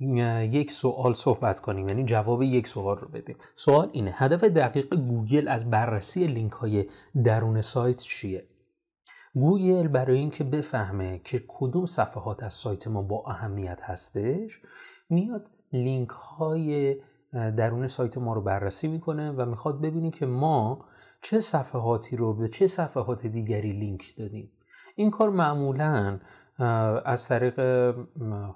یک سوال صحبت کنیم. یعنی جواب یک سوال رو بدیم. سوال اینه هدف دقیق گوگل از بررسی لینک های درون سایت چیه؟ گوگل برای اینکه بفهمه که کدوم صفحات از سایت ما با اهمیت هستش میاد لینک های درون سایت ما رو بررسی می‌کنه و می‌خواد ببینه که ما چه صفحاتی رو به چه صفحات دیگری لینک دادیم. این کار معمولا از طریق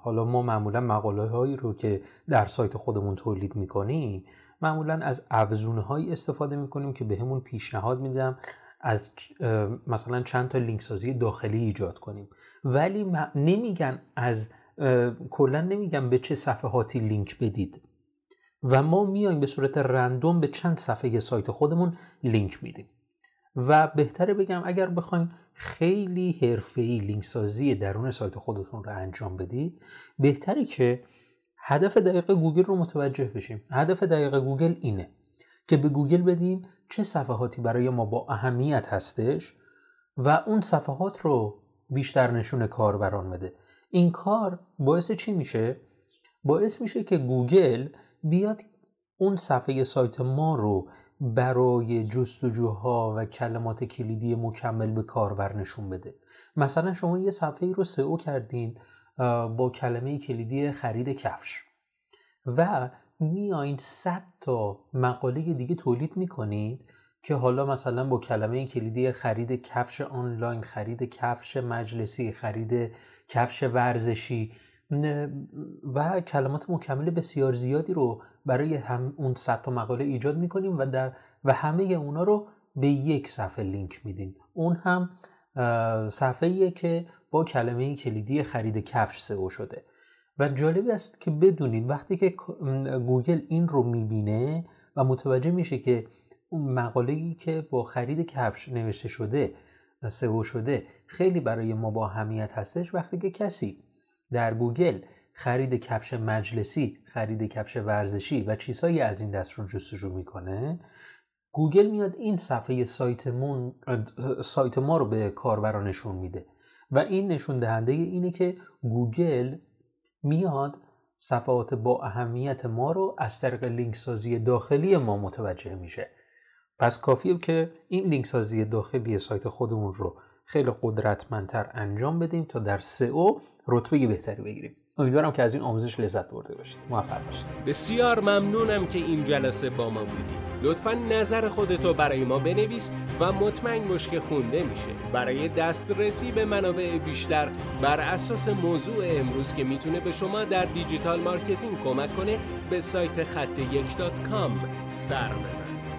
حالا ما معمولا مقاله هایی رو که در سایت خودمون تولید می‌کنیم معمولا از ابزونه هایی استفاده می‌کنیم که بهمون پیشنهاد میدم از مثلا چند تا لینک سازی داخلی ایجاد کنیم. ولی نمیگن از کلا نمیگن به چه صفحاتی لینک بدید. و ما میایم به صورت random به چند صفحه سایت خودمون لینک میدیم. و بهتره بگم اگر بخوایم خیلی حرفه‌ای لینک سازی درون سایت خودتون رو انجام بدید. بهتره که هدف دقیق گوگل رو متوجه بشیم. هدف دقیق گوگل اینه که به گوگل بدیم چه صفحاتی برای ما با اهمیت هستش و اون صفحات رو بیشتر نشون کاربران بده. این کار باعث چی میشه؟ باعث میشه که گوگل بیاد اون صفحه سایت ما رو برای جستجوها و کلمات کلیدی مکمل به کاربر نشون بده. مثلا شما یه صفحه رو سئو کردین با کلمه کلیدی خرید کفش و میایین 100 تا مقاله دیگه تولید می‌کنید که حالا مثلا با کلمه کلیدی خرید کفش آنلاین خرید کفش مجلسی خرید کفش ورزشی و کلمات مکمل بسیار زیادی رو برای هم اون صد تا مقاله ایجاد می‌کنیم و در و همه اونا رو به یک صفحه لینک میدیم. اون هم صفحه که با کلمه کلیدی خرید کفش سئو شده. و جالب است که بدونید وقتی که گوگل این رو می‌بینه و متوجه میشه که اون مقاله ای که با خرید کفش نوشته شده سئو شده خیلی برای ما با اهمیت هستش وقتی که کسی در گوگل خرید کفش مجلسی، خرید کفش ورزشی و چیزهایی از این دست رو جستجو می‌کنه گوگل میاد این صفحه سایت, سایت ما رو به کاربران نشون میده و این نشون دهنده اینه که گوگل میاد صفحات با اهمیت ما رو از طریق لینک سازی داخلی ما متوجه میشه. پس کافیه که این لینک سازی داخلی سایت خودمون رو خیلی قدرتمندتر انجام بدیم تا در سئو رتبه بهتری بگیریم. امیدوارم که از این آموزش لذت برده باشید. موفق باشید. بسیار ممنونم که این جلسه با ما بودید لطفا نظر خودتو برای ما بنویس و مطمئن باش که خونده میشه. برای دسترسی به منابع بیشتر بر اساس موضوع امروز که می‌تونه به شما در digital marketing کمک کنه به سایت خط یک سر بزن